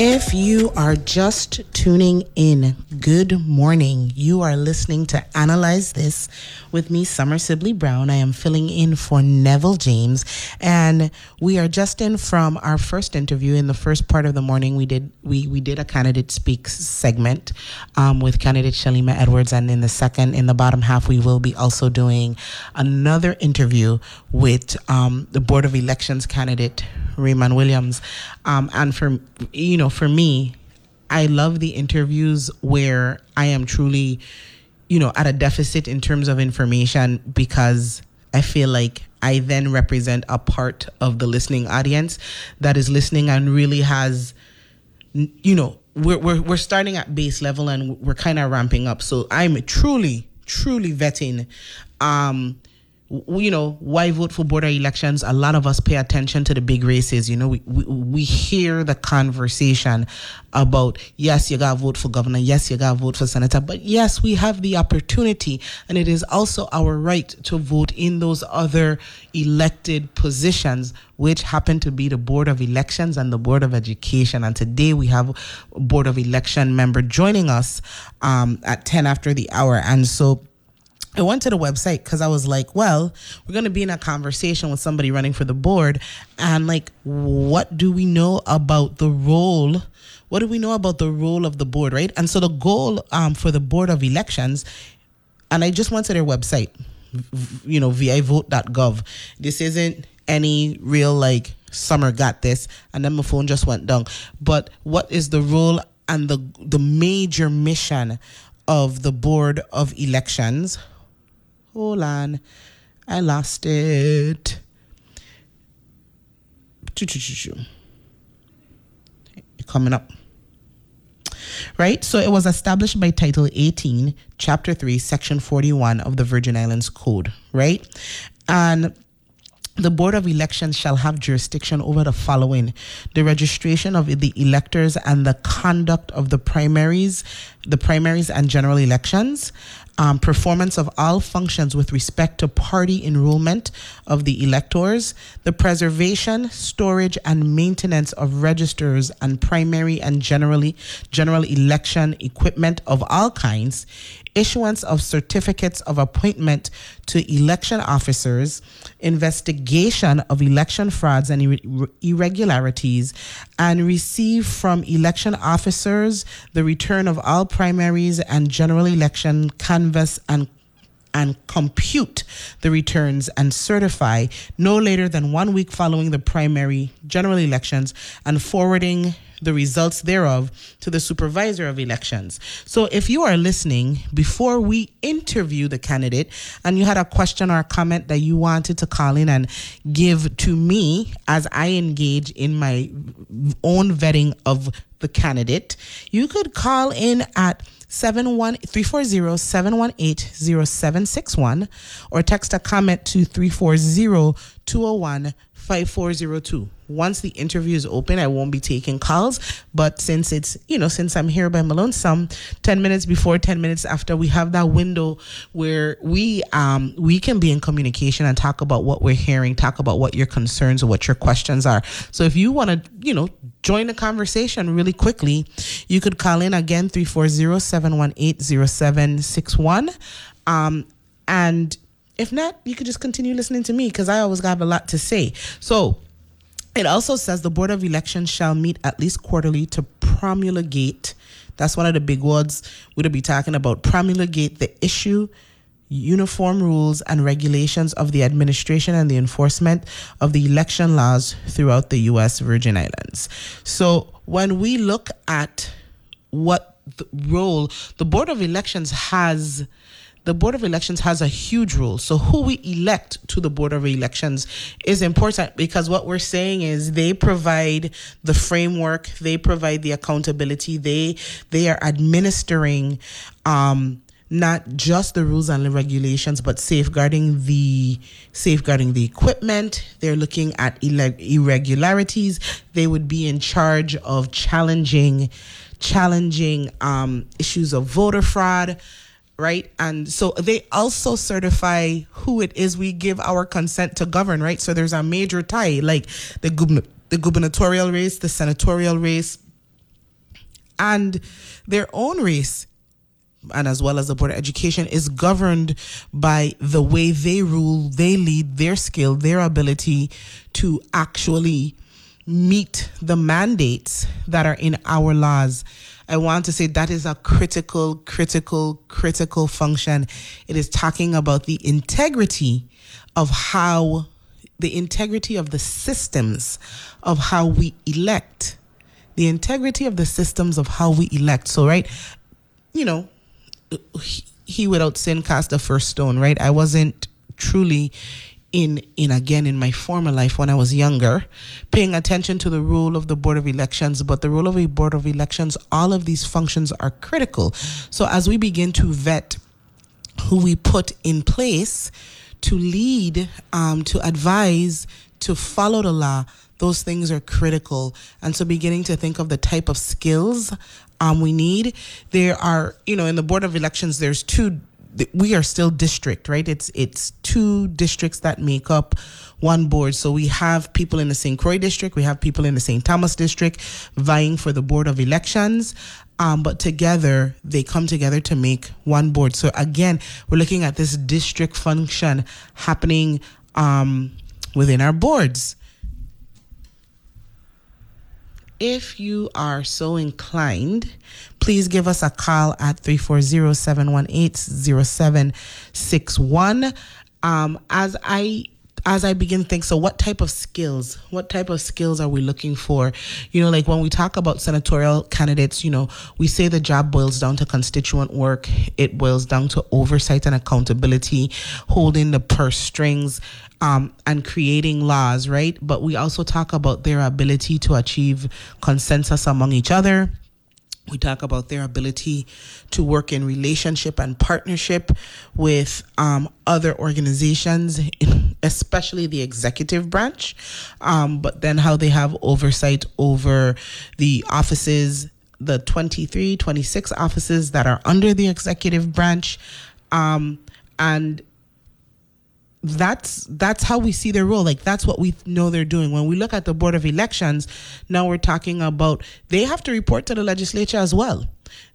If you are just tuning in, good morning. You are listening to Analyze This with me, Summer Sibley Brown. I am filling in for Neville James, and we are just in from our first interview. In the first part of the morning, we did we we did a candidate speaks segment um, with candidate Shalima Edwards, and in the second, in the bottom half, we will be also doing another interview with um, the Board of Elections candidate Raymond Williams. Um, and for you know, for me, I love the interviews where I am truly, you know, at a deficit in terms of information because I feel like I then represent a part of the listening audience that is listening and really has, you know, we're we're, we're starting at base level and we're kind of ramping up. So I'm truly, truly vetting um you know why vote for board of elections? A lot of us pay attention to the big races you know? We, we, we hear the conversation about yes you gotta vote for governor yes you gotta vote for senator but yes we have the opportunity and it is also our right to vote in those other elected positions which happen to be the board of elections and the board of education. And today we have board of election member joining us um, at 10 after the hour. And so I went to the website because I was like, well, we're going to be in a conversation with somebody running for the board. And like, what do we know about the role? What do we know about the role of the board, right? And so the goal um, for the board of elections, and I just went to their website, you know, vivote.gov. This isn't any real like summer got this, and then my phone just went down. But what is the role and the the major mission of the board of elections? Hold on. I lost it. Coming up. Right? So it was established by Title 18, Chapter 3, Section 41 of the Virgin Islands Code, right? And the Board of Elections shall have jurisdiction over the following the registration of the electors and the conduct of the primaries, the primaries and general elections, um, performance of all functions with respect to party enrollment of the electors, the preservation, storage, and maintenance of registers and primary and generally general election equipment of all kinds, issuance of certificates of appointment to election officers, investigation of election frauds and ir- irregularities, and receive from election officers the return of all primaries and general election canvass and and compute the returns and certify no later than one week following the primary general elections and forwarding the results thereof to the supervisor of elections. So if you are listening, before we interview the candidate and you had a question or a comment that you wanted to call in and give to me as I engage in my own vetting of the candidate, you could call in at 340-718-0761 or text a comment to 340-201 5402. Once the interview is open, I won't be taking calls. But since it's, you know, since I'm here by Malone, some 10 minutes before, 10 minutes after, we have that window where we um we can be in communication and talk about what we're hearing, talk about what your concerns or what your questions are. So if you want to, you know, join the conversation really quickly, you could call in again 340-718-0761. Um and if not, you could just continue listening to me because I always have a lot to say. So it also says the Board of Elections shall meet at least quarterly to promulgate. That's one of the big words we'll be talking about. Promulgate the issue, uniform rules and regulations of the administration and the enforcement of the election laws throughout the U.S. Virgin Islands. So when we look at what the role the Board of Elections has the Board of Elections has a huge role. So who we elect to the Board of Elections is important because what we're saying is they provide the framework, they provide the accountability, they they are administering um, not just the rules and the regulations, but safeguarding the safeguarding the equipment. They're looking at irregularities. They would be in charge of challenging challenging um, issues of voter fraud right? And so they also certify who it is we give our consent to govern, right? So there's a major tie, like the the gubernatorial race, the senatorial race, and their own race and as well as the board of education is governed by the way they rule they lead their skill their ability to actually meet the mandates that are in our laws i want to say that is a critical critical critical function it is talking about the integrity of how the integrity of the systems of how we elect the integrity of the systems of how we elect. So, right, you know, he without sin cast the first stone, right? I wasn't truly in in again in my former life when I was younger, paying attention to the role of the board of elections. But the role of a board of elections, all of these functions are critical. So as we begin to vet who we put in place to lead, um, to advise, to follow the law, those things are critical. And so beginning to think of the type of skills um, we need, there are, you know, in the Board of Elections, there's two we are still district, right? It's it's two districts that make up one board. So we have people in the St. Croix district, we have people in the St. Thomas district vying for the board of elections. Um, but together they come together to make one board. So again, we're looking at this district function happening um, within our boards if you are so inclined, please give us a call at 340 718 0761. Um, as I as I begin think, so what type of skills, what type of skills are we looking for? You know, like when we talk about senatorial candidates, you know, we say the job boils down to constituent work, it boils down to oversight and accountability, holding the purse strings, um, and creating laws, right? But we also talk about their ability to achieve consensus among each other we talk about their ability to work in relationship and partnership with um, other organizations, especially the executive branch, um, but then how they have oversight over the offices, the 23, 26 offices that are under the executive branch. Um, and that's that's how we see their role. Like that's what we know they're doing. When we look at the board of elections now we're talking about they have to report to the legislature as well.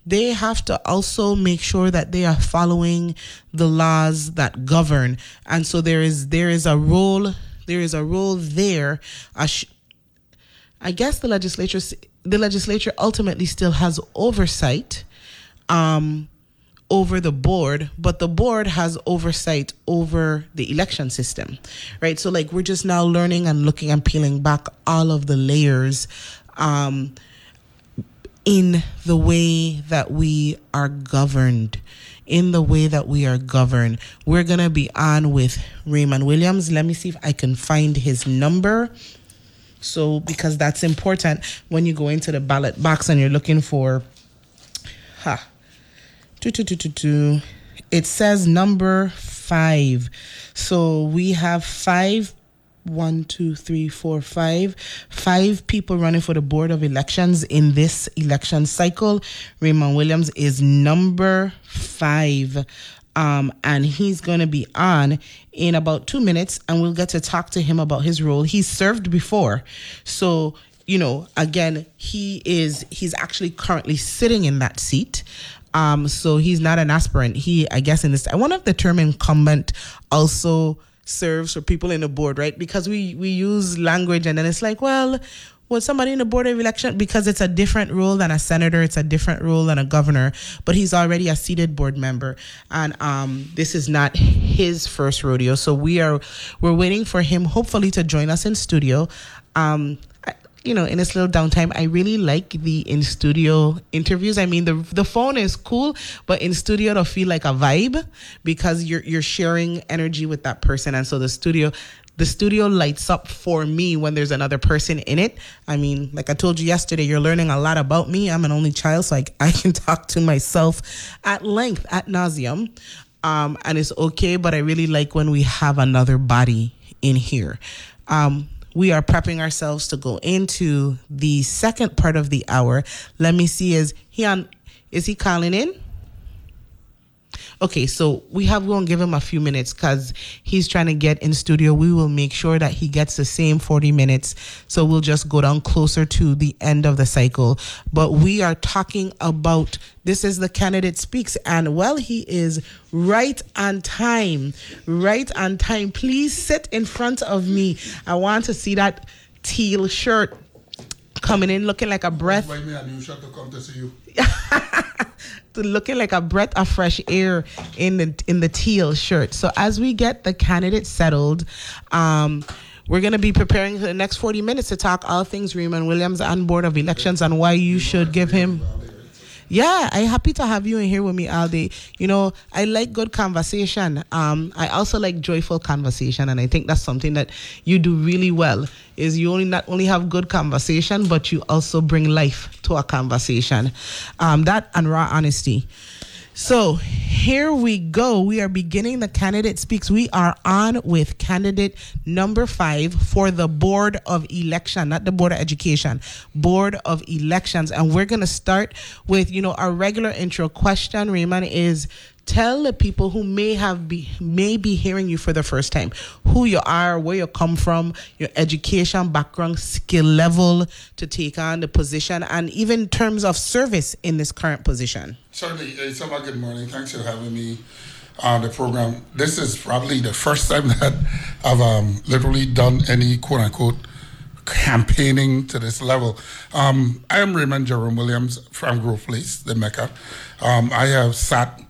They have to also make sure that they are following the laws that govern. And so there is there is a role there is a role there. I guess the legislature the legislature ultimately still has oversight. Um over the board, but the board has oversight over the election system, right? So, like, we're just now learning and looking and peeling back all of the layers um, in the way that we are governed. In the way that we are governed, we're gonna be on with Raymond Williams. Let me see if I can find his number. So, because that's important when you go into the ballot box and you're looking for, ha. Huh, it says number five. So we have five one, two, three, four, five. Five people running for the Board of Elections in this election cycle. Raymond Williams is number five. Um, and he's going to be on in about two minutes, and we'll get to talk to him about his role. He's served before. So, you know, again, he is, he's actually currently sitting in that seat. Um, so he's not an aspirant. He, I guess, in this, wonder if the term incumbent also serves for people in the board, right? Because we we use language and then it's like, well, was somebody in the board of election because it's a different role than a senator, it's a different role than a governor, but he's already a seated board member, and um, this is not his first rodeo. So we are we're waiting for him, hopefully, to join us in studio. Um, you know, in this little downtime, I really like the in studio interviews. I mean, the the phone is cool, but in studio it'll feel like a vibe because you're you're sharing energy with that person, and so the studio the studio lights up for me when there's another person in it. I mean, like I told you yesterday, you're learning a lot about me. I'm an only child, so I, I can talk to myself at length, at nauseum. Um, and it's okay, but I really like when we have another body in here. Um, we are prepping ourselves to go into the second part of the hour. Let me see, is he on? Is he calling in? Okay, so we have going to give him a few minutes because he's trying to get in studio. We will make sure that he gets the same 40 minutes. So we'll just go down closer to the end of the cycle. But we are talking about this is the candidate speaks. And well, he is right on time. Right on time. Please sit in front of me. I want to see that teal shirt coming in looking like a breath. looking like a breath of fresh air in the in the teal shirt. So as we get the candidate settled, um, we're going to be preparing for the next 40 minutes to talk all things Raymond Williams on board of elections and why you should give him yeah, I'm happy to have you in here with me all day. You know, I like good conversation. Um, I also like joyful conversation, and I think that's something that you do really well. Is you only not only have good conversation, but you also bring life to a conversation. Um, that and raw honesty. So here we go. We are beginning the candidate speaks. We are on with candidate number five for the Board of Election, not the Board of Education, Board of Elections. And we're going to start with, you know, our regular intro question, Raymond, is tell the people who may have be may be hearing you for the first time who you are where you come from your education background skill level to take on the position and even terms of service in this current position certainly hey, Summer, good morning thanks for having me on the program this is probably the first time that i've um, literally done any quote-unquote campaigning to this level. Um, I am Raymond Jerome Williams from Grove Place, the Mecca. Um, I have sat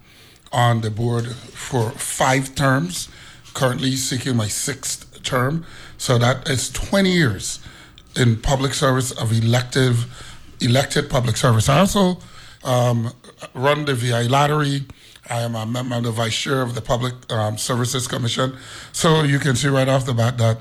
on the board for five terms, currently seeking my sixth term. So that is 20 years in public service of elective, elected public service. I also um, run the VI lottery. I am a member, of the vice chair of the Public um, Services Commission. So you can see right off the bat that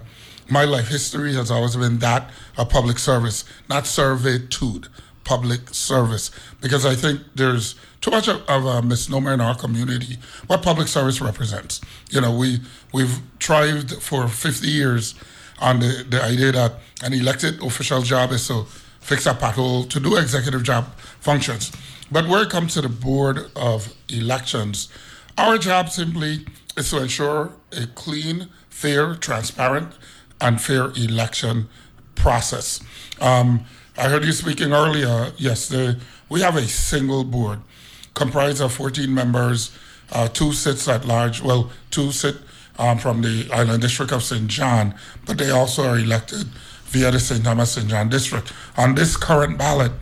my life history has always been that of public service, not servitude, public service. Because I think there's too much of, of, a misnomer in our community what public service represents. You know, we we've thrived for 50 years on the, the idea that an elected official job is to fix a pothole, to do executive job functions. But where it comes to the board of elections, our job simply is to ensure a clean, fair, transparent, and fair election process. Um, I heard you speaking earlier. Yes, we have a single board comprised of 14 members. Uh, two sits at large. Well, two sit um, from the Island District of St. John, but they also are elected via the St. Thomas St. John District. On this current ballot,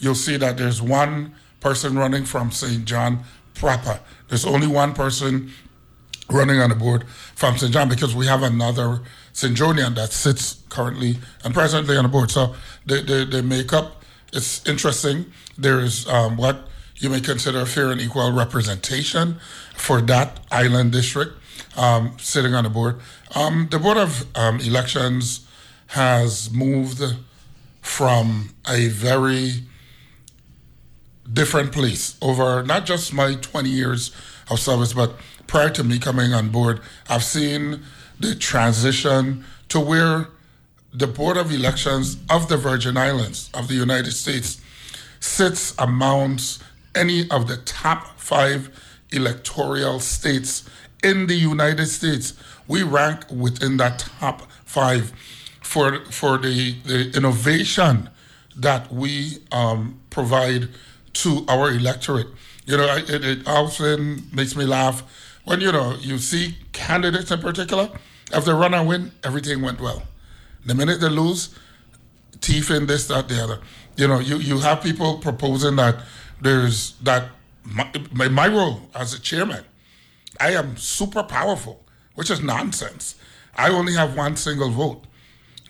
you'll see that there's one person running from St. John proper. There's only one person running on the board from St. John because we have another St. Johnian that sits currently and presently on the board. So the, the, the makeup is interesting. There's um, what you may consider fair and equal representation for that island district um, sitting on the board. Um, the Board of um, Elections has moved from a very different place over not just my 20 years of service, but prior to me coming on board, I've seen the transition to where the Board of Elections of the Virgin Islands of the United States sits amongst any of the top five electoral states in the United States. We rank within that top five for for the, the innovation that we um, provide to our electorate. You know, it, it often makes me laugh when you know you see candidates in particular. If they run and win, everything went well. The minute they lose, teeth in this, that, the other. You know, you, you have people proposing that there's that my, my role as a chairman, I am super powerful, which is nonsense. I only have one single vote.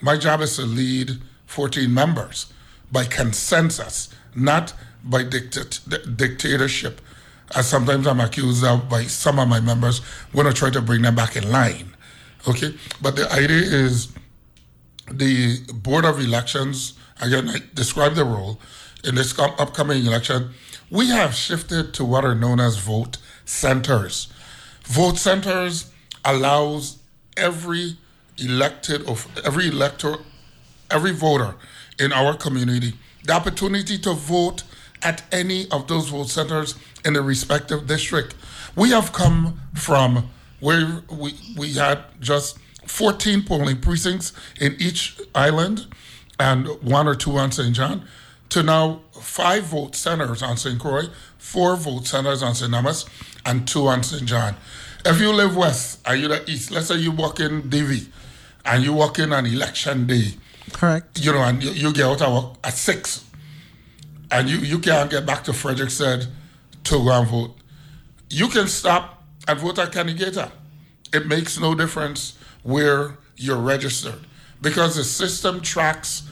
My job is to lead 14 members by consensus, not by dictat- dictatorship, as sometimes I'm accused of by some of my members when I try to bring them back in line. Okay, but the idea is the Board of Elections, again, I describe the role in this com- upcoming election. We have shifted to what are known as vote centers. Vote centers allows every elected of every elector, every voter in our community the opportunity to vote at any of those vote centers in the respective district. We have come from where we, we had just 14 polling precincts in each island and one or two on St. John to now five vote centers on St. Croix, four vote centers on St. Thomas, and two on St. John. If you live west and you're the east, let's say you walk in DV and you walk in on election day, Correct. you know, and you, you get out at six, and you, you can't get back to Frederiksted to go and vote. You can stop and vote at Gator. It makes no difference where you're registered because the system tracks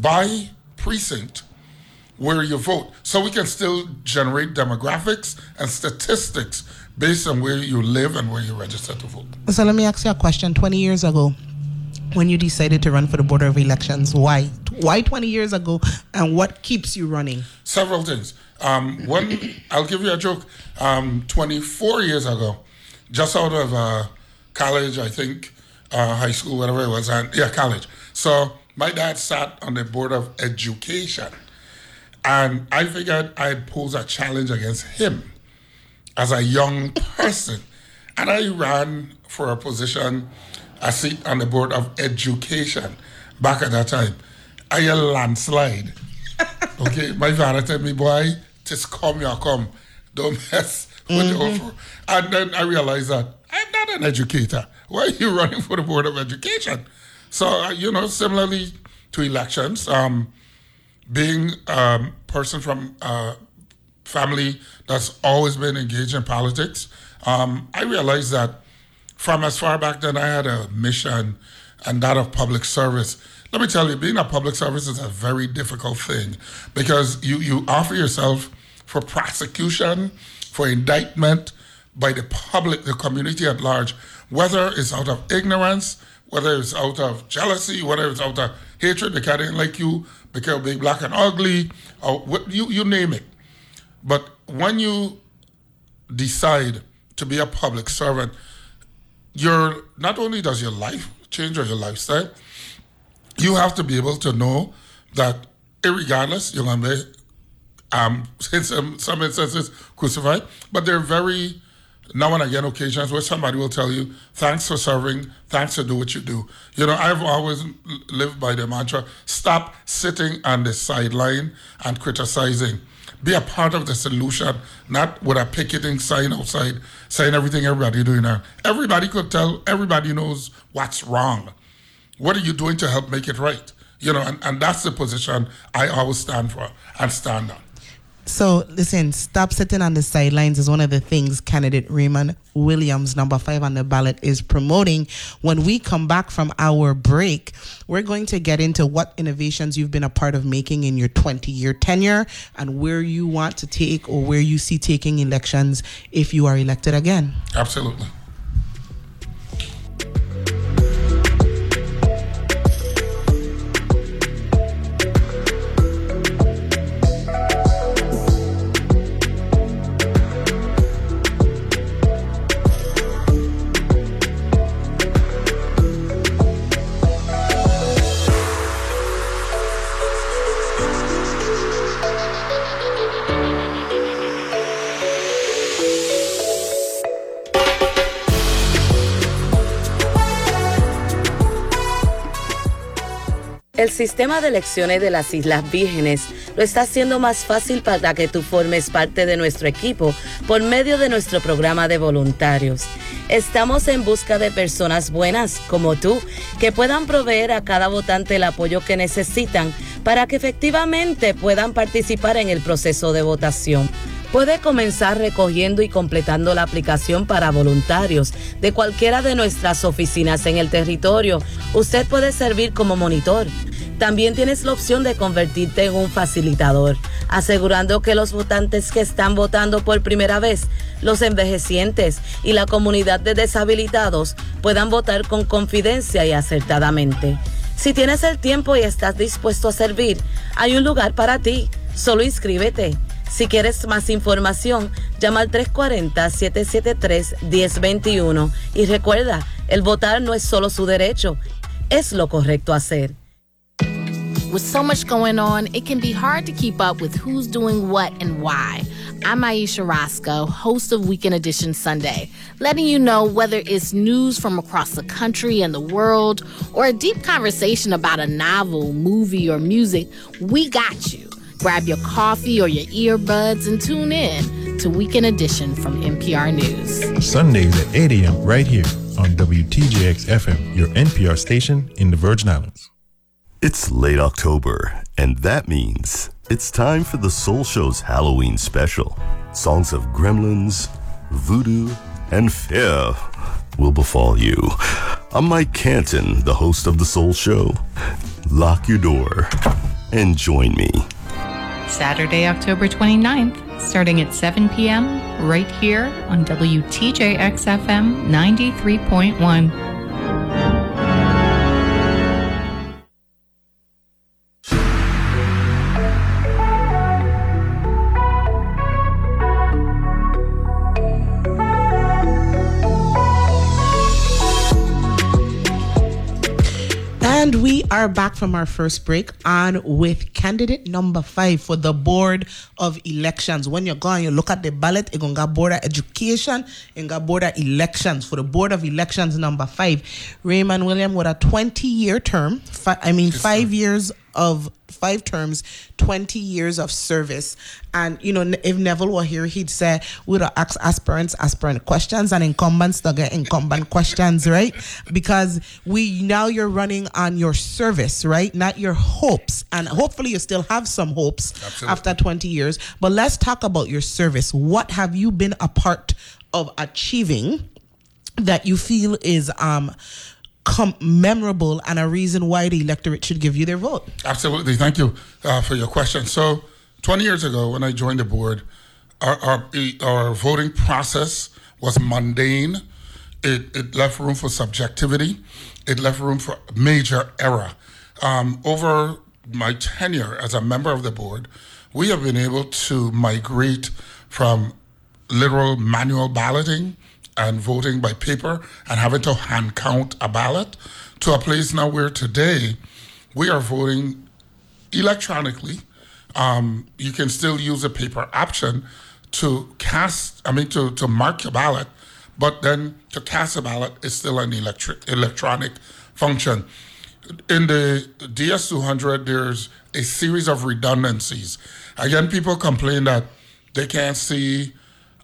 by precinct where you vote. So we can still generate demographics and statistics based on where you live and where you register to vote. So let me ask you a question. 20 years ago, when you decided to run for the Board of Elections, why? Why 20 years ago, and what keeps you running? several things. Um, one, I'll give you a joke. Um, 24 years ago, just out of uh, college, I think, uh, high school, whatever it was, and yeah, college. So my dad sat on the board of education, and I figured I'd pose a challenge against him as a young person, and I ran for a position, a sit on the board of education back at that time. I a landslide. Okay, my father told me, boy, just come here, come. Don't mess with the offer. And then I realized that I'm not an educator. Why are you running for the Board of Education? So, uh, you know, similarly to elections, um, being a um, person from a family that's always been engaged in politics, um, I realized that from as far back then, I had a mission and that of public service. Let me tell you, being a public service is a very difficult thing because you, you offer yourself for prosecution, for indictment by the public, the community at large, whether it's out of ignorance, whether it's out of jealousy, whether it's out of hatred, because they didn't like you, because you're being black and ugly, or what, you, you name it. But when you decide to be a public servant, your not only does your life change or your lifestyle, you have to be able to know that regardless, you're gonna be um in some, some instances crucified, but they're very now and again occasions where somebody will tell you, thanks for serving, thanks for do what you do. You know, I've always lived by the mantra, stop sitting on the sideline and criticizing. Be a part of the solution, not with a picketing sign outside saying everything everybody doing now. Everybody could tell, everybody knows what's wrong. What are you doing to help make it right? You know, and, and that's the position I always stand for and stand on. So listen, stop sitting on the sidelines is one of the things candidate Raymond Williams, number five on the ballot, is promoting. When we come back from our break, we're going to get into what innovations you've been a part of making in your 20 year tenure and where you want to take or where you see taking elections if you are elected again. Absolutely. Sistema de elecciones de las Islas Vírgenes lo está haciendo más fácil para que tú formes parte de nuestro equipo por medio de nuestro programa de voluntarios. Estamos en busca de personas buenas como tú que puedan proveer a cada votante el apoyo que necesitan para que efectivamente puedan participar en el proceso de votación. Puede comenzar recogiendo y completando la aplicación para voluntarios de cualquiera de nuestras oficinas en el territorio. Usted puede servir como monitor. También tienes la opción de convertirte en un facilitador. asegurando que los votantes que están votando por primera vez, los envejecientes y la comunidad de deshabilitados puedan votar con confidencia y acertadamente. Si tienes el tiempo y estás dispuesto a servir, hay un lugar para ti. Solo inscríbete. Si quieres más información, llama al 340-773-1021 y recuerda, el votar no es solo su derecho, es lo correcto hacer. With so much going on, it can be hard to keep up with who's doing what and why. I'm Ayesha Rascoe, host of Weekend Edition Sunday, letting you know whether it's news from across the country and the world or a deep conversation about a novel, movie, or music, we got you. Grab your coffee or your earbuds and tune in to Weekend Edition from NPR News. Sundays at 8 a.m. right here on WTJX FM, your NPR station in the Virgin Islands. It's late October, and that means it's time for the Soul Show's Halloween special. Songs of gremlins, voodoo, and fear will befall you. I'm Mike Canton, the host of the Soul Show. Lock your door and join me. Saturday, October 29th, starting at 7 p.m., right here on WTJX FM 93.1. are back from our first break on with candidate number five for the Board of Elections. When you're going, you look at the ballot, you're going to Board of Education, and got Board of Elections. For the Board of Elections number five, Raymond William with a 20 year term, fi- I mean, five years of five terms, 20 years of service. And, you know, if Neville were here, he'd say, we'd ask aspirants aspirant questions and incumbents to get incumbent questions, right? Because we now you're running on your service, right? Not your hopes. And hopefully you still have some hopes Absolutely. after 20 years. But let's talk about your service. What have you been a part of achieving that you feel is um com- memorable and a reason why the electorate should give you their vote? Absolutely. Thank you uh, for your question. So, 20 years ago, when I joined the board, our, our, our voting process was mundane. It, it left room for subjectivity. It left room for major error. Um, over my tenure as a member of the board, we have been able to migrate from literal manual balloting and voting by paper and having to hand count a ballot to a place now where today we are voting electronically. Um, you can still use a paper option to cast, I mean, to, to mark your ballot, but then to cast a ballot is still an electric, electronic function. In the DS200, there's a series of redundancies. Again, people complain that they can't see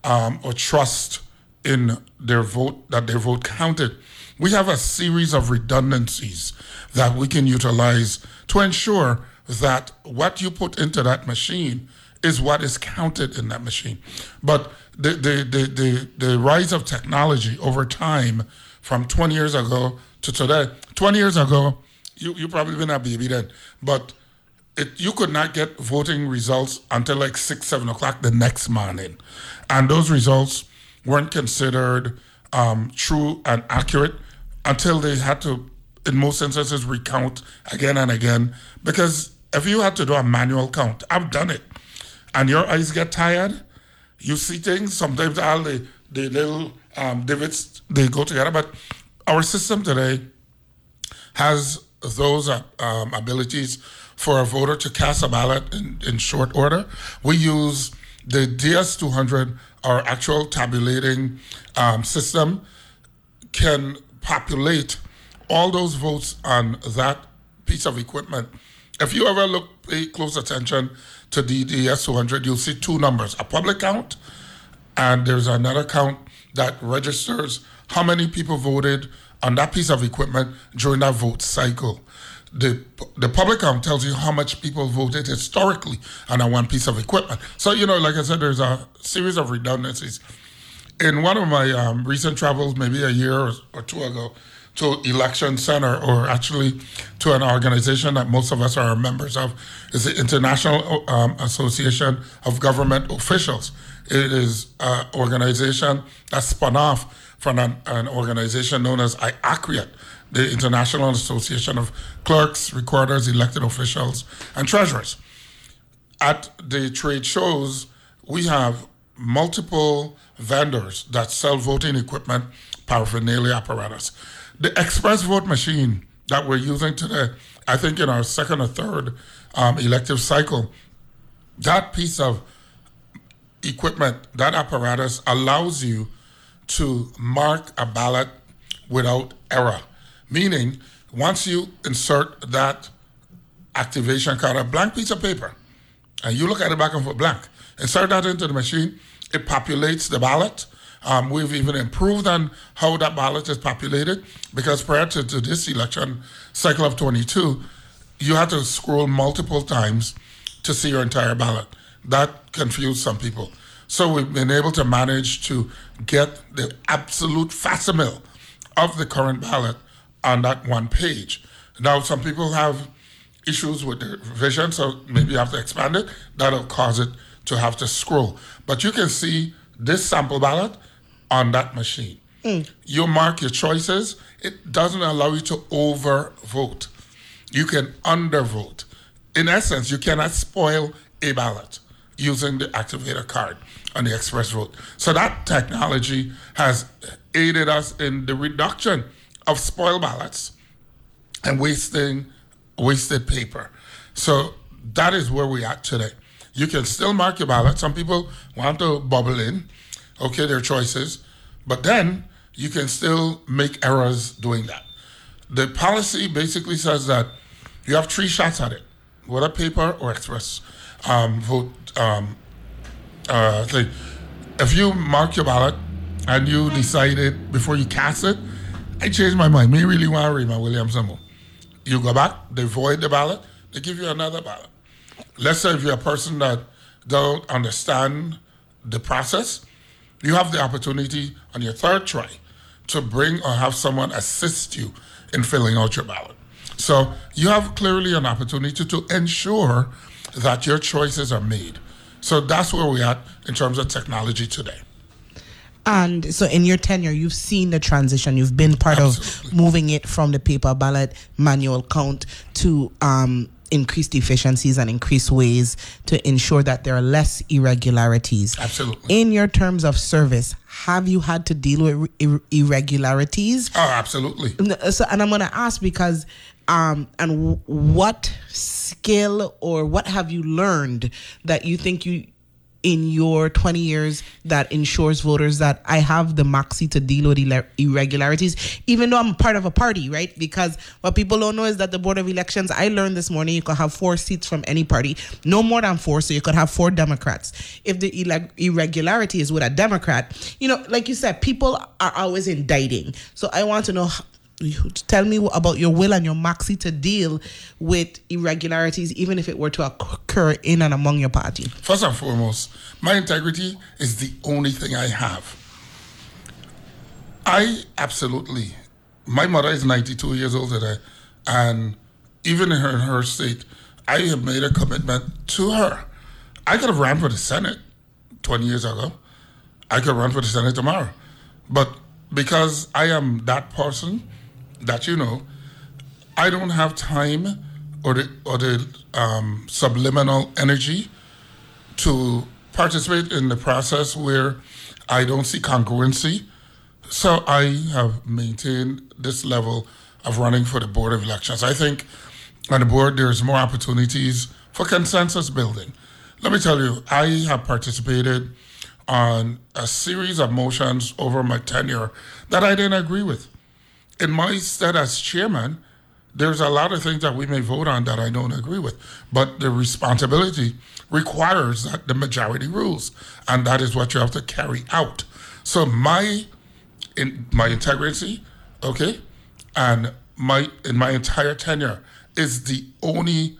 um, or trust in their vote, that their vote counted. We have a series of redundancies that we can utilize to ensure that what you put into that machine is what is counted in that machine. But the, the, the, the, the rise of technology over time from 20 years ago to today, 20 years ago, you, you probably been a baby then, but it, you could not get voting results until like six, seven o'clock the next morning. And those results weren't considered um, true and accurate until they had to, in most instances, recount again and again. Because if you had to do a manual count, I've done it, and your eyes get tired, you see things, sometimes all the, the little um, divots, they go together. But our system today has those uh, um, abilities for a voter to cast a ballot in, in short order. We use the DS200, our actual tabulating um, system, can populate all those votes on that piece of equipment. If you ever look, pay close attention to the DS200, you'll see two numbers a public count, and there's another count that registers how many people voted on that piece of equipment during that vote cycle. The, the public count tells you how much people voted historically on that one piece of equipment. So, you know, like I said, there's a series of redundancies. In one of my um, recent travels, maybe a year or, or two ago, to election center or actually to an organization that most of us are members of is the international um, association of government officials it is an organization that spun off from an, an organization known as IACREOT, the International Association of Clerks, Recorders, Elected Officials, and Treasurers. At the trade shows, we have multiple vendors that sell voting equipment, paraphernalia apparatus. The express vote machine that we're using today, I think in our second or third um, elective cycle, that piece of equipment, that apparatus allows you to mark a ballot without error. Meaning, once you insert that activation card, a blank piece of paper, and you look at it back and forth blank, insert that into the machine, it populates the ballot. Um, we've even improved on how that ballot is populated because prior to, to this election cycle of 22, you had to scroll multiple times to see your entire ballot. That confused some people. So we've been able to manage to get the absolute facsimile of the current ballot on that one page. Now, some people have issues with their vision, so maybe you have to expand it. That'll cause it to have to scroll. But you can see this sample ballot on that machine. Mm. You mark your choices. It doesn't allow you to overvote. You can undervote. In essence, you cannot spoil a ballot using the activator card on the express vote. So that technology has aided us in the reduction of spoiled ballots and wasting wasted paper. So that is where we are today. You can still mark your ballot. Some people want to bubble in, okay, their choices, but then you can still make errors doing that. The policy basically says that you have three shots at it, whether paper or express um, vote um, uh, thing. If you mark your ballot and you decide it before you cast it, I changed my mind. Me really want to read my William more. You go back, they void the ballot, they give you another ballot. Let's say if you're a person that don't understand the process, you have the opportunity on your third try to bring or have someone assist you in filling out your ballot. So you have clearly an opportunity to ensure that your choices are made. So that's where we're in terms of technology today. And so, in your tenure, you've seen the transition. You've been part Absolutely. of moving it from the paper ballot manual count to um, increased efficiencies and increased ways to ensure that there are less irregularities. Absolutely. In your terms of service, have you had to deal with ir- irregularities? Oh, absolutely. So, and I'm going to ask because, um, and w- what skill or what have you learned that you think you, in your 20 years, that ensures voters that I have the maxi to deal with irregularities, even though I'm part of a party, right? Because what people don't know is that the Board of Elections, I learned this morning, you could have four seats from any party, no more than four, so you could have four Democrats. If the irregularity is with a Democrat, you know, like you said, people are always indicting. So I want to know tell me about your will and your maxi to deal with irregularities even if it were to occur in and among your party First and foremost, my integrity is the only thing I have. I absolutely, my mother is 92 years old today, and even in her, in her state, I have made a commitment to her. I could have ran for the Senate 20 years ago. I could run for the Senate tomorrow. But because I am that person that you know, I don't have time or the, or the um, subliminal energy to participate in the process where I don't see congruency. So I have maintained this level of running for the Board of Elections. I think on the board there's more opportunities for consensus building. Let me tell you, I have participated on a series of motions over my tenure that I didn't agree with. In my stead as chairman, there's a lot of things that we may vote on that I don't agree with, but the responsibility requires that the majority rules, and that is what you have to carry out. So my in my integrity, okay, and my in my entire tenure is the only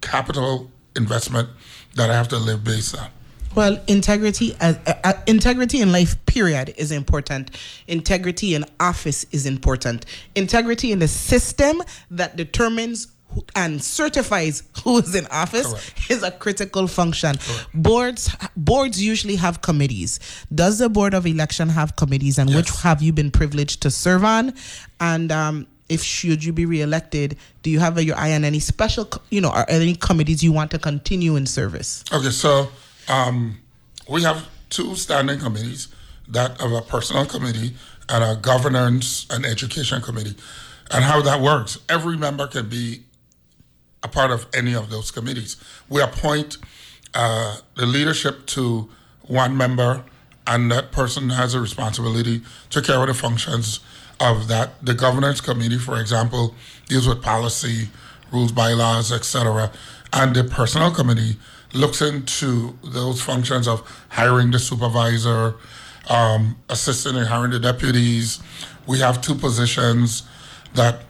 capital investment that I have to live based on. Well, integrity, uh, uh, uh, integrity in life, period, is important. Integrity in office is important. Integrity in the system that determines who, and certifies who is in office Correct. is a critical function. Boards boards usually have committees. Does the board of election have committees, and which have you been privileged to serve on? And um, if should you be reelected, do you have your eye on any special, you know, are any committees you want to continue in service? Okay, so um, we have two standing committees that of a personal committee and a governance and education committee. And how that works, every member can be a part of any of those committees. We appoint uh, the leadership to one member, and that person has a responsibility to carry the functions of that. The governance committee, for example, deals with policy, rules, bylaws, etc., and the personnel committee looks into those functions of hiring the supervisor, um, assisting in hiring the deputies. We have two positions that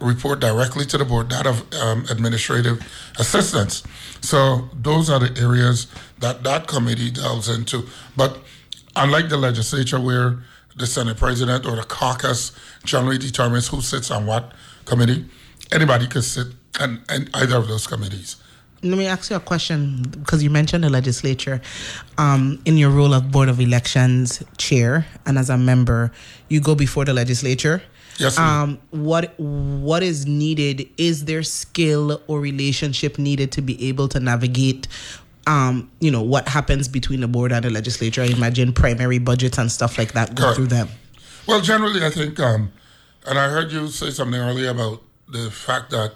report directly to the board, that of um, administrative assistants. So those are the areas that that committee delves into. But unlike the legislature, where the Senate president or the caucus generally determines who sits on what committee, anybody could sit on, on either of those committees. Let me ask you a question because you mentioned the legislature. Um, in your role of Board of Elections chair and as a member, you go before the legislature. Yes. Um, what what is needed? Is there skill or relationship needed to be able to navigate? Um, you know what happens between the board and the legislature. I imagine primary budgets and stuff like that go Correct. through them. Well, generally, I think, um, and I heard you say something earlier about the fact that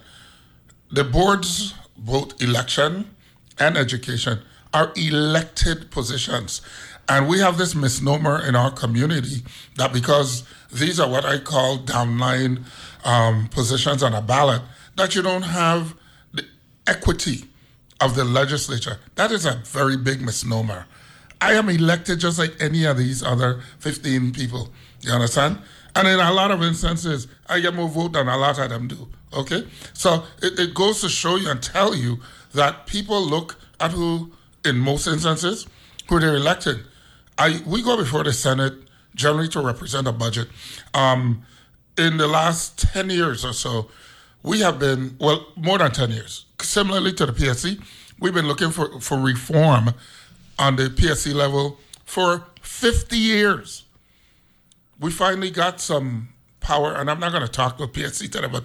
the boards, both election and education, are elected positions. And we have this misnomer in our community that because these are what I call downline um, positions on a ballot, that you don't have the equity of the legislature. That is a very big misnomer. I am elected just like any of these other 15 people. You understand? And in a lot of instances, I get more vote than a lot of them do. Okay? So it, it goes to show you and tell you that people look at who, in most instances, who they're electing. I we go before the Senate generally to represent a budget. Um, in the last 10 years or so, we have been, well, more than 10 years, similarly to the PSC, we've been looking for, for reform on the PSC level for 50 years. We finally got some power, and I'm not going to talk about PSC today, but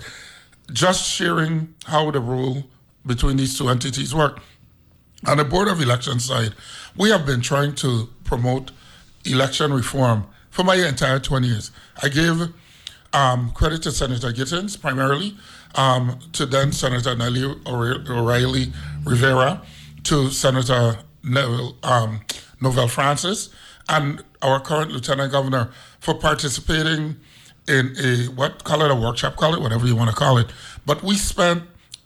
just sharing how the rule between these two entities work. On the Board of Elections side, we have been trying to promote election reform for my entire 20 years. I gave um, credit to Senator Gittens primarily, um, to then Senator Nellie O'Reilly Rivera, to Senator Neville, um, Novelle Francis, and our current Lieutenant Governor for participating in a what call it a workshop, call it whatever you want to call it. But we spent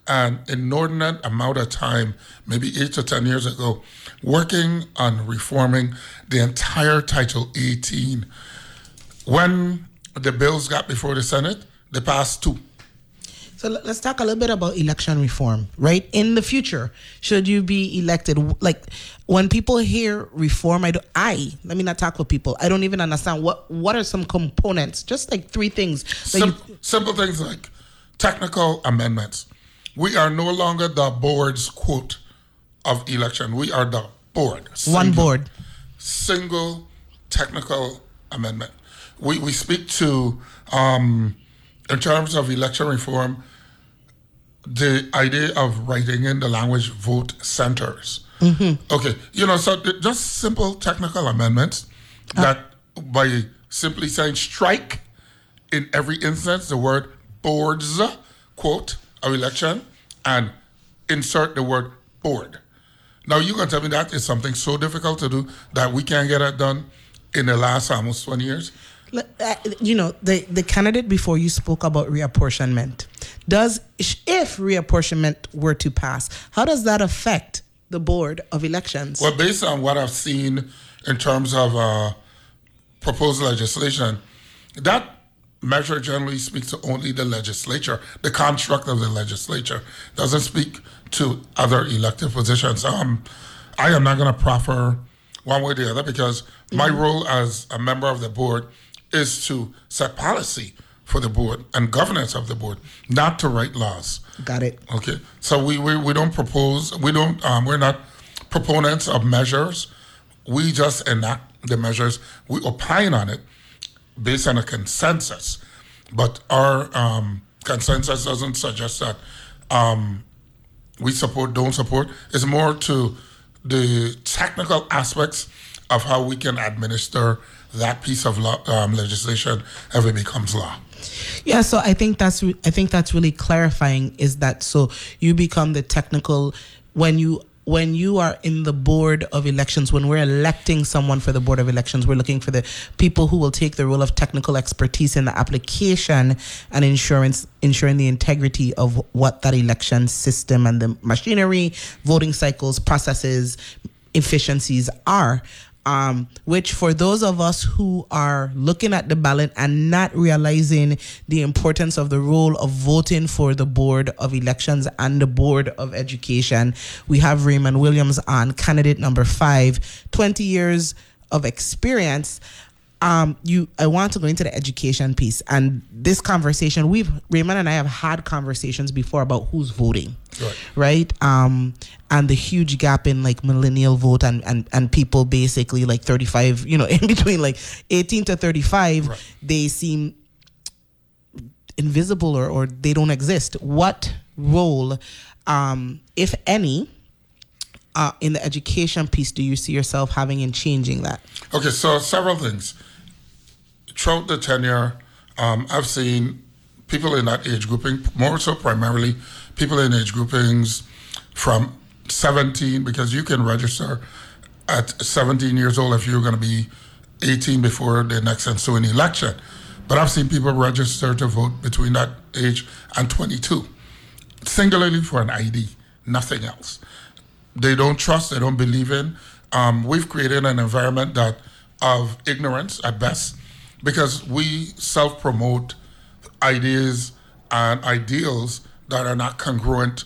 an inordinate amount of time, maybe eight to ten years ago, working on reforming the entire Title 18. When the bills got before the Senate, they passed two. So let- let's talk a little bit about election reform, right? In the future, should you be elected, like when people hear reform, I, do, I let me not talk with people. I don't even understand what what are some components, just like three things. that you- simple things like technical amendments. We are no longer the board's quote of election. We are the board. one board. Single technical amendment. We, we speak to, um, in terms of election reform, the idea of writing in the language vote centers. Okay, you know, so th- just simple technical amendments that by simply saying strike in every instance the word boards, quote, of election, and insert the word board. Now, you can tell me that is something so difficult to do that we can't get it done in the last almost 20 years? Uh, you know the the candidate before you spoke about reapportionment does if reapportionment were to pass how does that affect the board of elections Well, based on what I've seen in terms of uh, proposed legislation, that measure generally speaks to only the legislature, the construct of the legislature, doesn't speak to other elected positions. Um, I am not going to proffer one way or the other because my role as a member of the board is to set policy for the board and governance of the board, not to write laws. Got it. Okay, so we, we, we don't propose, we don't, um, we're not proponents of measures. We just enact the measures, we opine on it based on a consensus. But our um, consensus doesn't suggest that um, we support, don't support. It's more to the technical aspects of how we can administer that piece of um, legislation ever becomes law. Yeah, so I think that's re- I think that's really clarifying. Is that so? You become the technical when you when you are in the board of elections, when we're electing someone for the board of elections, we're looking for the people who will take the role of technical expertise in the application and insurance, ensuring the integrity of what that election system and the machinery, voting cycles, processes, efficiencies are um, which for those of us who are looking at the ballot and not realizing the importance of the role of voting for the board of elections and the board of education, we have Raymond Williams on candidate number five, 20 years of experience um you i want to go into the education piece and this conversation we've raymond and i have had conversations before about who's voting Right. right um and the huge gap in like millennial vote and and, and people basically like 35 you know in between like 18 to 35 Right. they seem invisible or, or they don't exist what role um if any uh, in the education piece do you see yourself having in changing that Okay, so several things. Throughout the tenure, um, I've seen people in that age grouping, more so primarily people in age groupings from 17, because you can register at 17 years old if you're going to be 18 before the next ensuing election. But I've seen people register to vote between that age and 22, singularly for an ID, nothing else they don't trust, they don't believe in. Um, we've created an environment that of ignorance at best because we self-promote ideas and ideals that are not congruent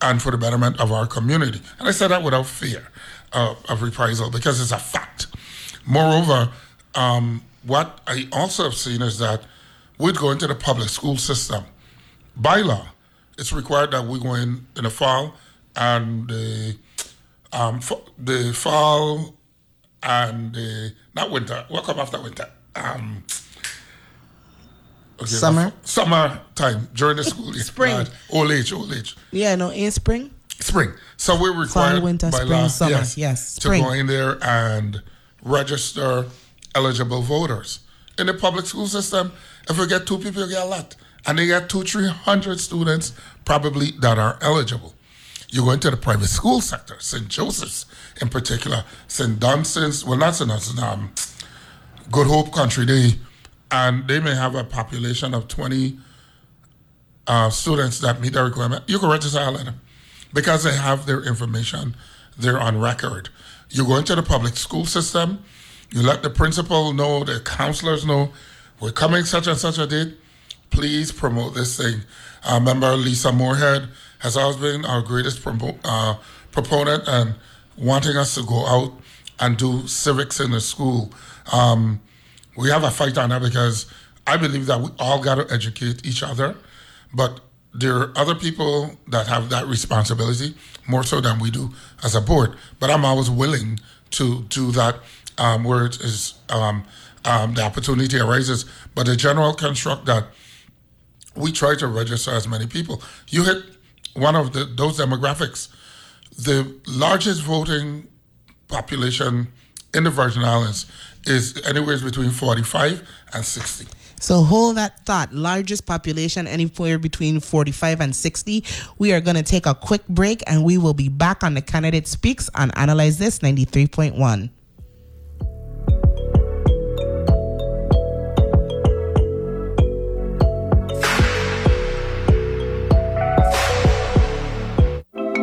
and for the betterment of our community. And I say that without fear of, of reprisal because it's a fact. Moreover, um, what I also have seen is that we'd go into the public school system. By law, it's required that we go in in the fall and the um, the fall and the not winter. What come after winter? Um, okay, Summer? Summer time during the school year. Spring. Right. Old age, old age. yeah no in spring Spring. So we're required winter, by spring, law, summer. yes, Yes, to go in there and register eligible voters. In the public school system, if we get two people, you get a lot. And they get two, three hundred students probably that are eligible. You go into the private school sector, St. Joseph's in particular, St. Dunstan's, well, not St. Dunstan's, um, Good Hope Country Day, and they may have a population of 20 uh, students that meet the requirement. You can register of them because they have their information, they're on record. You go into the public school system, you let the principal know, the counselors know, we're coming such and such a date. Please promote this thing. Uh, member Lisa Moorhead has always been our greatest promo- uh, proponent and wanting us to go out and do civics in the school. Um, we have a fight on that because I believe that we all got to educate each other, but there are other people that have that responsibility more so than we do as a board. But I'm always willing to do that um, where it is um, um, the opportunity arises. But the general construct that we try to register as many people. You hit one of the, those demographics. The largest voting population in the Virgin Islands is anywhere between 45 and 60. So hold that thought. Largest population anywhere between 45 and 60. We are going to take a quick break and we will be back on the candidate speaks on Analyze This 93.1.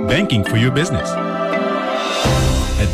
Banking for your business.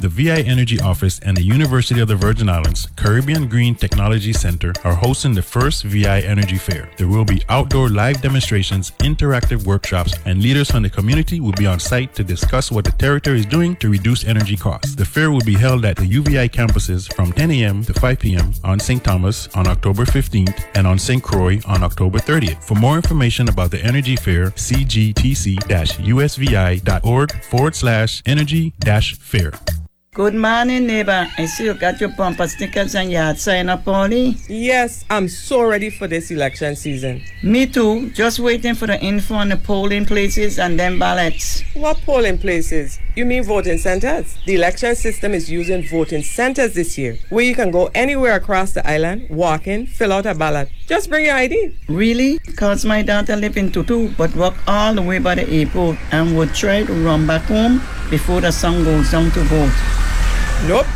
The VI Energy Office and the University of the Virgin Islands Caribbean Green Technology Center are hosting the first VI Energy Fair. There will be outdoor live demonstrations, interactive workshops, and leaders from the community will be on site to discuss what the territory is doing to reduce energy costs. The fair will be held at the UVI campuses from 10 a.m. to 5 p.m. on St. Thomas on October 15th and on St. Croix on October 30th. For more information about the Energy Fair, cgtc-usvi.org forward slash energy fair. Good morning, neighbor. I see you got your bumper stickers and yard sign up, Polly. Yes, I'm so ready for this election season. Me too. Just waiting for the info on the polling places and then ballots. What polling places? You mean voting centers? The election system is using voting centers this year, where you can go anywhere across the island, walk in, fill out a ballot. Just bring your ID. Really? Because my daughter live in Tutu, but walk all the way by the airport and would try to run back home before the sun goes down to vote. Nope.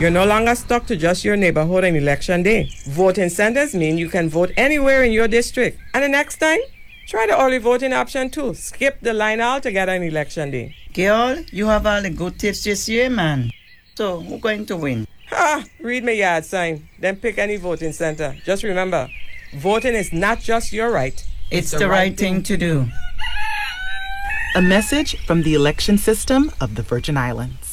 You're no longer stuck to just your neighborhood on election day. Voting centers mean you can vote anywhere in your district. And the next time, try the early voting option too. Skip the line altogether on election day. Girl, you have all the good tips this year, man. So, who's going to win? Ah, read my yard sign, then pick any voting center. Just remember, voting is not just your right. It's, it's the, the, right, right thing, thing to do. A message from the election system of the Virgin Islands.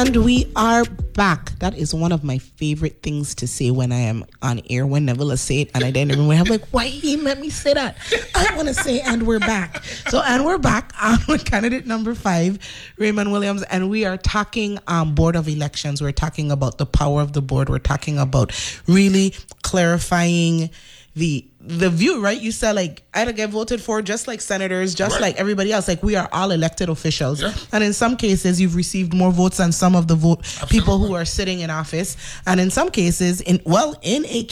And we are back. That is one of my favorite things to say when I am on air. When Neville say it, and I didn't remember. I'm like, why he let me say that? I want to say, and we're back. So, and we're back on with candidate number five, Raymond Williams, and we are talking um, board of elections. We're talking about the power of the board. We're talking about really clarifying the the view, right? You said like I don't get voted for just like senators, just right. like everybody else. Like we are all elected officials, yeah. and in some cases you've received more votes than some of the vote Absolutely. people who are sitting in office, and in some cases, in well, in a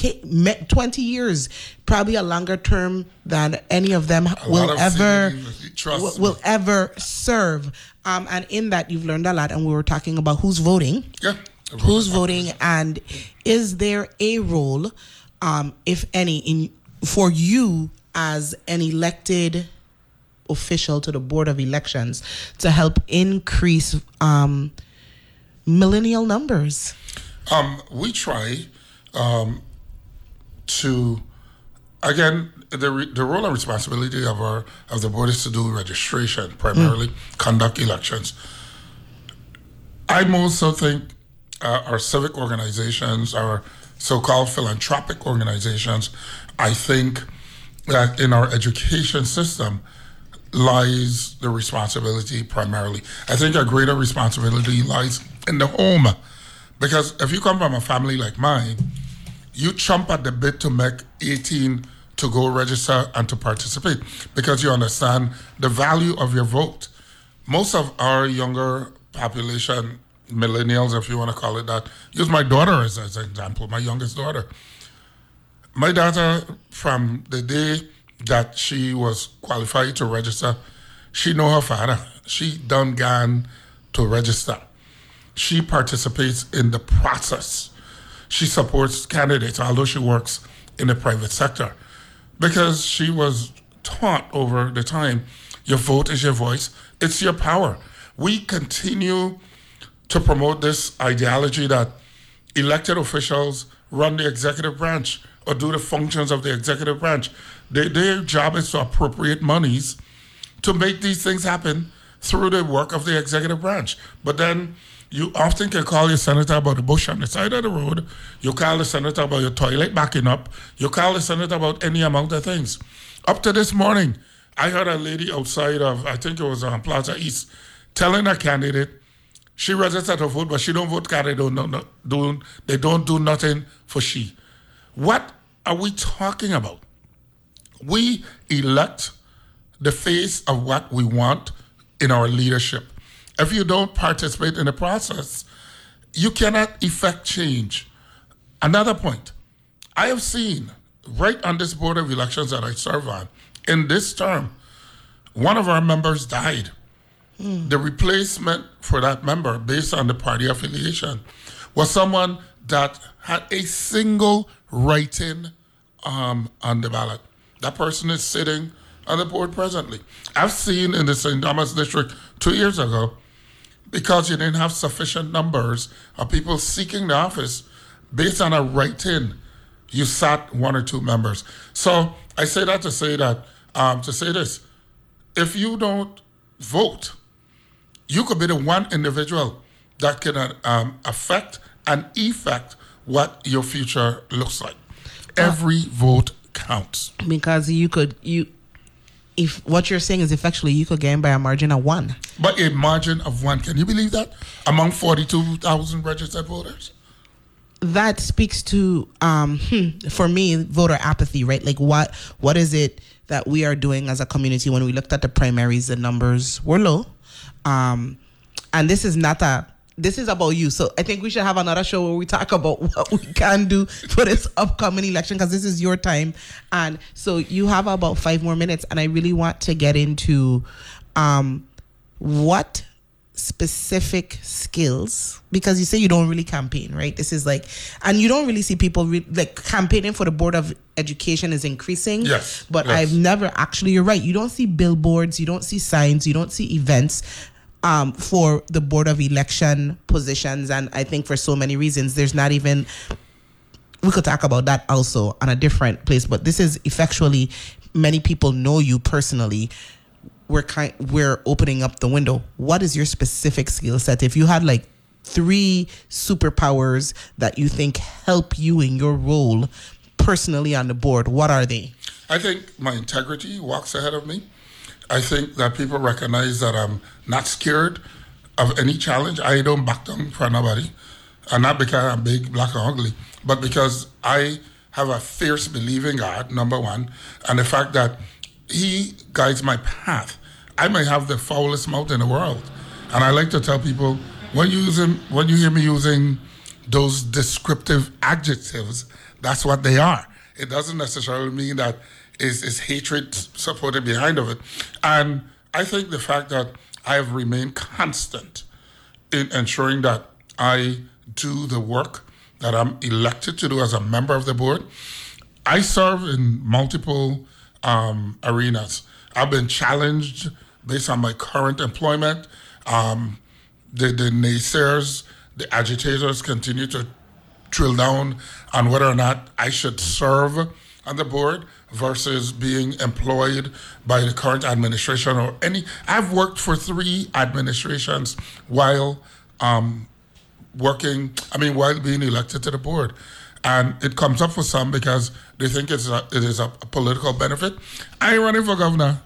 twenty years, probably a longer term than any of them a will of ever will, will, ever serve. Um, and in that you've learned a lot, and we were talking about who's voting, yeah, who's voting, and is there a role? um, if any, in for you as an elected official to the board of elections to help increase um, millennial numbers? Um, we try um, to again the re- the role and responsibility of our of the board is to do registration primarily, mm. conduct elections. I also think uh, our civic organizations, our so called philanthropic organizations, I think that in our education system lies the responsibility primarily. I think a greater responsibility lies in the home. Because if you come from a family like mine, you chomp at the bit to make 18 to go register and to participate because you understand the value of your vote. Most of our younger population millennials, if you want to call it that. Use my daughter as, an example, my youngest daughter. My daughter, from the day that she was qualified to register, she know her father. She done gone to register. She participates in the process. She supports candidates, although she works in the private sector, because she was taught over the time your vote is your voice, it's your power. We continue to promote this ideology that elected officials run the executive branch or do the functions of the executive branch. They, their job is to appropriate monies to make these things happen through the work of the executive branch. But then you often can call your senator about the bush on the side of the road. You call the senator about your toilet backing up. You call the senator about any amount of things. Up to this morning, I heard a lady outside of, I think it was on Plaza East, telling a candidate she registered to vote, but she don't vote card. They don't, do, they don't do nothing for she. What are we talking about? We elect the face of what we want in our leadership. If you don't participate in the process, you cannot effect change. Another point, I have seen right on this board of elections that I serve on, in this term, one of our members died. The replacement for that member, based on the party affiliation, was someone that had a single write-in um, on the ballot. That person is sitting on the board presently. I've seen in the St. Thomas district two years ago, because you didn't have sufficient numbers of people seeking the office based on a write-in, you sat one or two members. So I say that to say that um, to say this: if you don't vote, you could be the one individual that can uh, um, affect and effect what your future looks like. Every vote counts. because you could you if what you're saying is effectually you could gain by a margin of one But a margin of one, can you believe that? Among 42,000 registered voters? that speaks to um hmm, for me voter apathy right like what what is it that we are doing as a community when we looked at the primaries the numbers were low um and this is not a this is about you. So i think we should have another show where we talk about what we can do for this upcoming election because this is your time. And so you have about five more minutes and i really want to get into um what specific skills because you say you don't really campaign right? This is like and you don't really see people re- like campaigning for the board of education is increasing. Yes, but yes. i've never actually you're right. You don't see billboards you don't see signs you don't see events um, for the board of election positions. And i think for so many reasons there's not even we could talk about that also on a different place but this is effectually many people know you personally we're kind we're opening up the window what is your specific skill set if you had like three superpowers that you think help you in your role personally on the board what are they I think my integrity walks ahead of me. I think that people recognize that I'm not scared of any challenge. I don't back down for nobody. And not because I'm big, black, or ugly, but because I have a fierce belief in God, number one, and the fact that He guides my path. I may have the foulest mouth in the world. And I like to tell people when you using when you hear me using those descriptive adjectives, that's what they are. It doesn't necessarily mean that is is hatred supported behind of it. And I think the fact that I have remained constant in ensuring that I do the work that I'm elected to do as a member of the board. I serve in multiple um, arenas. I've been challenged based on my current employment. Um, the, the naysayers, the agitators continue to drill down on whether or not I should serve on the board versus being employed by the current administration or any. I've worked for three administrations while um, working, I mean, while being elected to the board. And it comes up for some because they think it's a, it is a, political benefit. I ain't running for governor.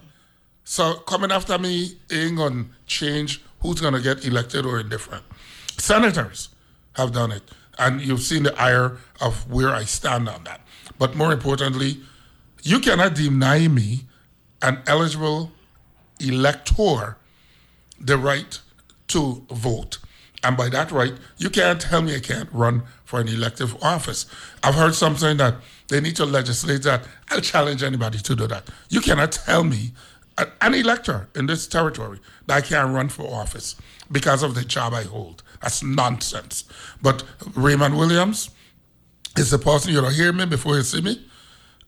So coming after me ain't to change who's to get elected or indifferent. Senators have done it. And you've seen the ire of where I stand on that. But more importantly, you cannot deny me, an eligible elector, the right to vote. And by that right, you can't tell me I can't run for an elective office. I've heard some saying that they need to legislate that. I'll challenge anybody to do that. You cannot tell me, an elector in this territory, that I can't run for office because of the job I hold. That's nonsense. But Raymond Williams is the person you don't hear me before you see me.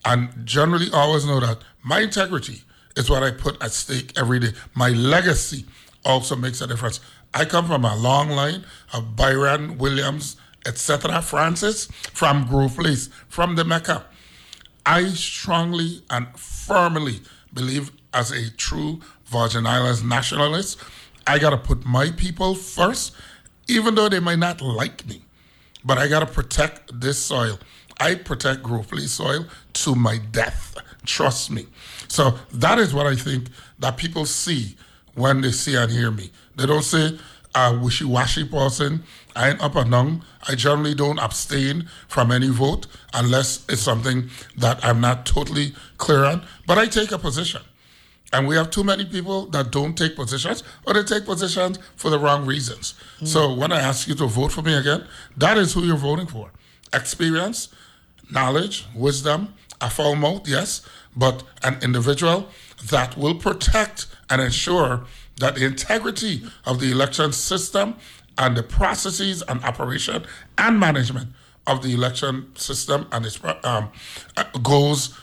And generally always know that my integrity is what I put at stake every day. My legacy also makes a difference. I come from a long line of Byron, Williams, etc., Francis, from Grove Place, from the Mecca. I strongly and firmly believe, as a true Virgin Islands nationalist, I gotta put my people first, even though they might not like me. But I gotta protect this soil. I protect Grove Place soil to my death. Trust me. So that is what I think that people see when they see and hear me. They don't say a wishy-washy person. I ain't up and down. I generally don't abstain from any vote unless it's something that I'm not totally clear on. But I take a position. And we have too many people that don't take positions or they take positions for the wrong reasons. Mm. So when I ask you to vote for me again, that is who you're voting for. Experience, knowledge, wisdom, a full mouth, yes, but an individual that will protect and ensure that the integrity of the election system and the processes and operation and management of the election system and its um, uh, goes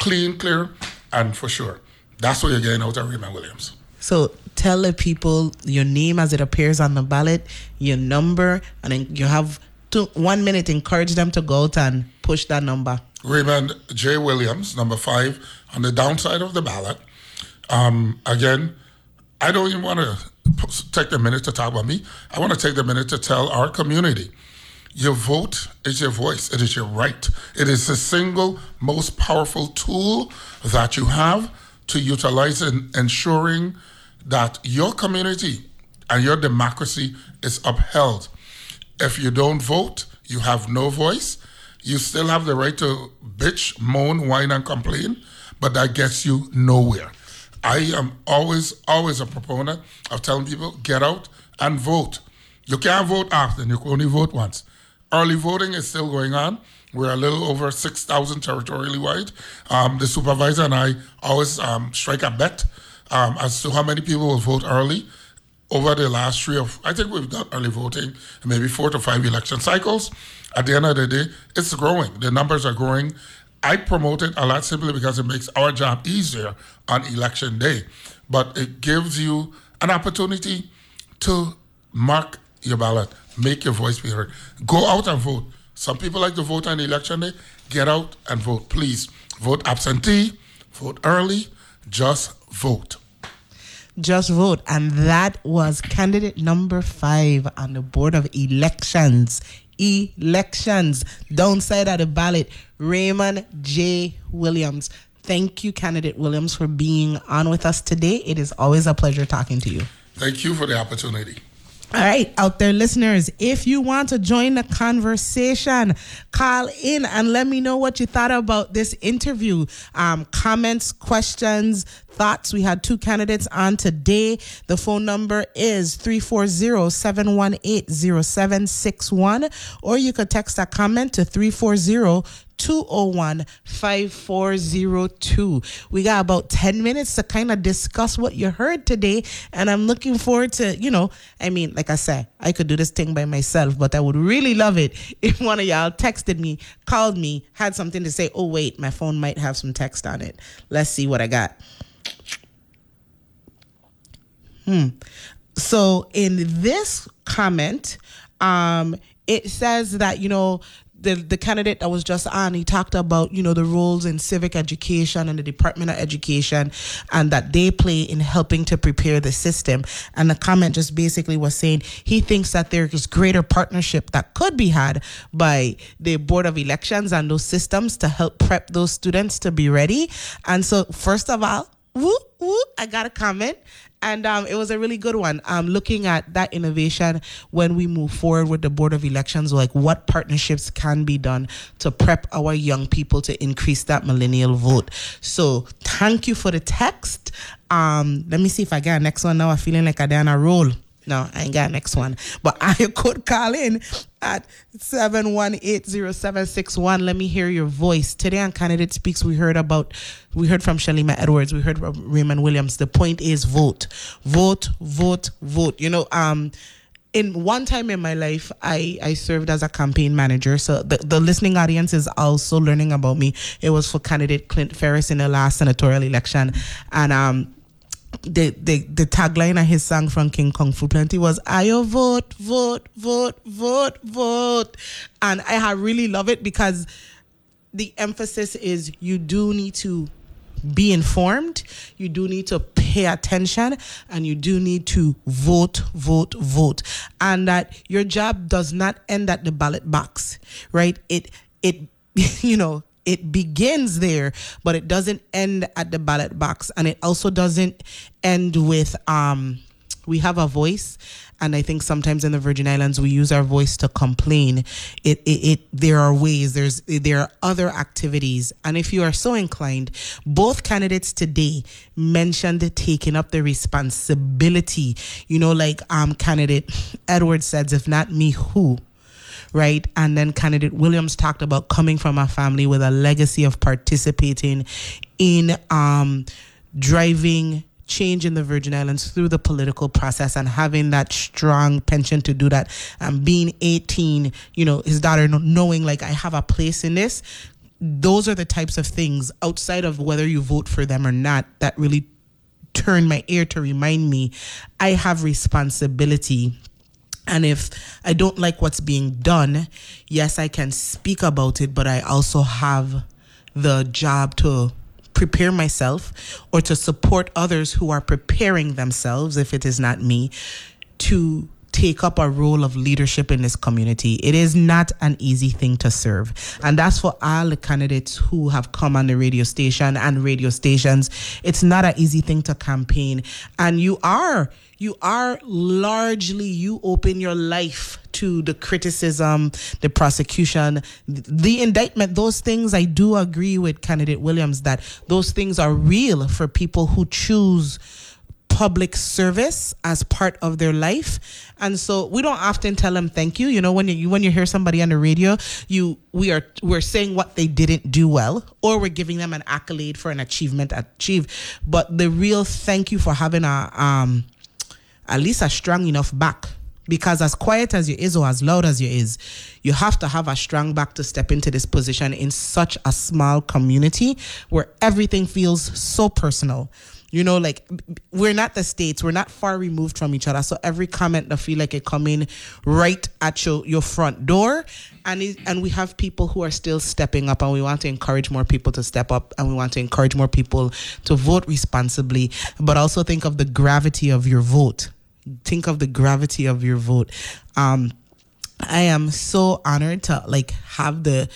clean, clear, and for sure. That's what you're getting out of Raymond Williams. So tell the people your name as it appears on the ballot, your number, and then you have two, one minute. Encourage them to go out and push that number. Raymond J. Williams, number five, on the downside of the ballot. Um, again, I don't even want to take the minute to talk about me. I want to take the minute to tell our community your vote is your voice, it is your right. It is the single most powerful tool that you have to utilize in ensuring that your community and your democracy is upheld. If you don't vote, you have no voice. You still have the right to bitch, moan, whine, and complain, but that gets you nowhere. I am always, always a proponent of telling people get out and vote. You can't vote often, you can only vote once. Early voting is still going on. We're a little over 6,000 territorially wide. Um, the supervisor and I always um, strike a bet um, as to how many people will vote early over the last three of, I think we've done early voting, maybe four to five election cycles. At the end of the day, it's growing. The numbers are growing. I promote it a lot simply because it makes our job easier on election day. But it gives you an opportunity to mark your ballot, make your voice be heard. Go out and vote. Some people like to vote on election day. Get out and vote, please. Vote absentee, vote early, just vote. Just vote. And that was candidate number five on the Board of Elections. Elections. Downside of a ballot, Raymond J. Williams. Thank you, candidate Williams, for being on with us today. It is always a pleasure talking to you. Thank you for the opportunity. All right, out there, listeners, if you want to join the conversation, call in and let me know what you thought about this interview. Um, comments, questions, thoughts. We had two candidates on today. The phone number is 340 718 0761, or you could text a comment to 340 201 5402. We got about 10 minutes to kind of discuss what you heard today. And I'm looking forward to, you know, I mean, like I said, I could do this thing by myself, but I would really love it if one of y'all texted me, called me, had something to say. Oh, wait, my phone might have some text on it. Let's see what I got. Hmm. So in this comment, um, it says that you know the the candidate that was just on, he talked about you know the roles in civic education and the Department of Education, and that they play in helping to prepare the system. And the comment just basically was saying he thinks that there is greater partnership that could be had by the Board of Elections and those systems to help prep those students to be ready. And so, first of all, woo, woo, I got a comment and um, it was a really good one. Um, looking at that innovation when we move forward with the Board of Elections, like what partnerships can be done to prep our young people to increase that millennial vote. So thank you for the text. Um, let me see if I get a next one now. I'm feeling like I done a roll. No, I ain't got next one. But I could call in at 7180761. Let me hear your voice. Today on Candidate Speaks, we heard about, we heard from Shalima Edwards, we heard from Raymond Williams. The point is vote. Vote, vote, vote. You know, um, in one time in my life, I, I served as a campaign manager. So the, the listening audience is also learning about me. It was for candidate Clint Ferris in the last senatorial election. And um the, the the tagline of his song from King Kong Fu Plenty was I vote, vote, vote, vote, vote. And I really love it because the emphasis is you do need to be informed, you do need to pay attention, and you do need to vote, vote, vote. And that your job does not end at the ballot box, right? It it you know it begins there, but it doesn't end at the ballot box, and it also doesn't end with um we have a voice and i think sometimes in the virgin islands we use our voice to complain. It, it, it there are ways there's there are other activities and if you are so inclined both candidates today mentioned taking up the responsibility. You know like um candidate edward says if not me who right? And then candidate Williams talked about coming from a family with a legacy of participating in um, driving change in the Virgin Islands through the political process and having that strong pension to do that and being 18, you know, his daughter knowing like I have a place in this. Those are the types of things outside of whether you vote for them or not that really turn my ear to remind me I have responsibility and if I don't like what's being done, yes, I can speak about it, but I also have the job to prepare myself or to support others who are preparing themselves, if it is not me, to take up a role of leadership in this community. It is not an easy thing to serve. And that's for all the candidates who have come on the radio station and radio stations. It's not an easy thing to campaign. And you are you are largely you open your life to the criticism, the prosecution, the indictment, those things I do agree with candidate Williams that those things are real for people who choose public service as part of their life. And so we don't often tell them thank you. You know when you when you hear somebody on the radio you we are we're saying what they didn't do well or we're giving them an accolade for an achievement achieved. But the real thank you for having a um at least a strong enough back because as quiet as you is or as loud as you is you have to have a strong back to step into this position in such a small community where everything feels so personal you know, like we're not the states, we're not far removed from each other. So every comment that feel like it coming right at your, your front door. And it, and we have people who are still stepping up and we want to encourage more people to step up and we want to encourage more people to vote responsibly, but also think of the gravity of your vote. Think of the gravity of your vote. Um, I am so honored to like have the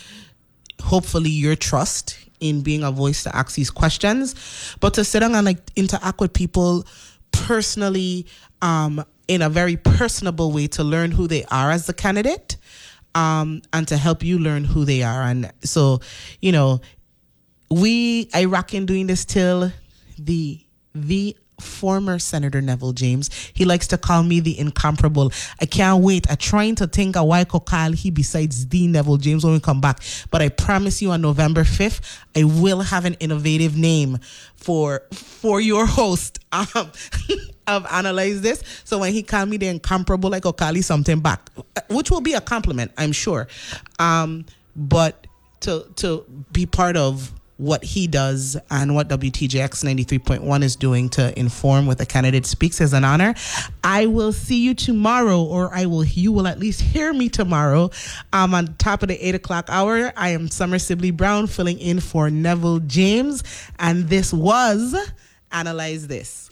hopefully your trust in being a voice to ask these questions, but to sit down and like interact with people personally um, in a very personable way to learn who they are as the candidate um, and to help you learn who they are. And so, you know, we I reckon doing this till the the former Senator Neville James. He likes to call me the incomparable. I can't wait. I'm trying to think of why call he besides the Neville James when we come back. But I promise you on November 5th, I will have an innovative name for for your host um, of Analyze This. So when he call me the incomparable, I could call you something back, which will be a compliment, I'm sure. Um, but to to be part of what he does and what WTJX 93.1 is doing to inform what the candidate speaks is an honor. I will see you tomorrow, or I will, you will at least hear me tomorrow. I'm on top of the eight o'clock hour. I am Summer Sibley Brown filling in for Neville James, and this was Analyze This.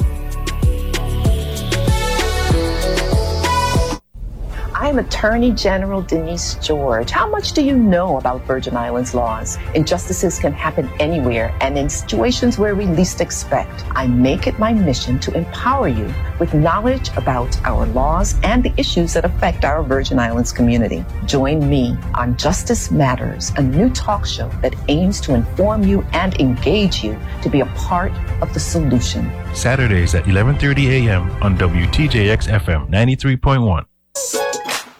I'm Attorney General Denise George. How much do you know about Virgin Islands laws? Injustices can happen anywhere and in situations where we least expect. I make it my mission to empower you with knowledge about our laws and the issues that affect our Virgin Islands community. Join me on Justice Matters, a new talk show that aims to inform you and engage you to be a part of the solution. Saturdays at 11:30 a.m. on WTJX FM 93.1.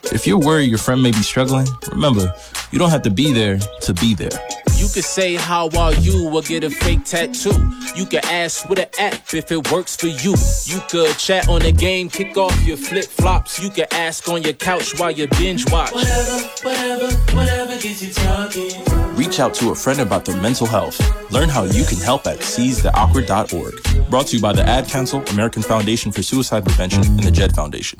If you're worried your friend may be struggling, remember, you don't have to be there to be there. You could say how are you or get a fake tattoo. You could ask with an app if it works for you. You could chat on a game, kick off your flip flops. You could ask on your couch while you binge watch. Whatever, whatever, whatever gets you talking. Reach out to a friend about their mental health. Learn how you can help at seizetheawkward.org. Brought to you by the Ad Council, American Foundation for Suicide Prevention, and the JED Foundation.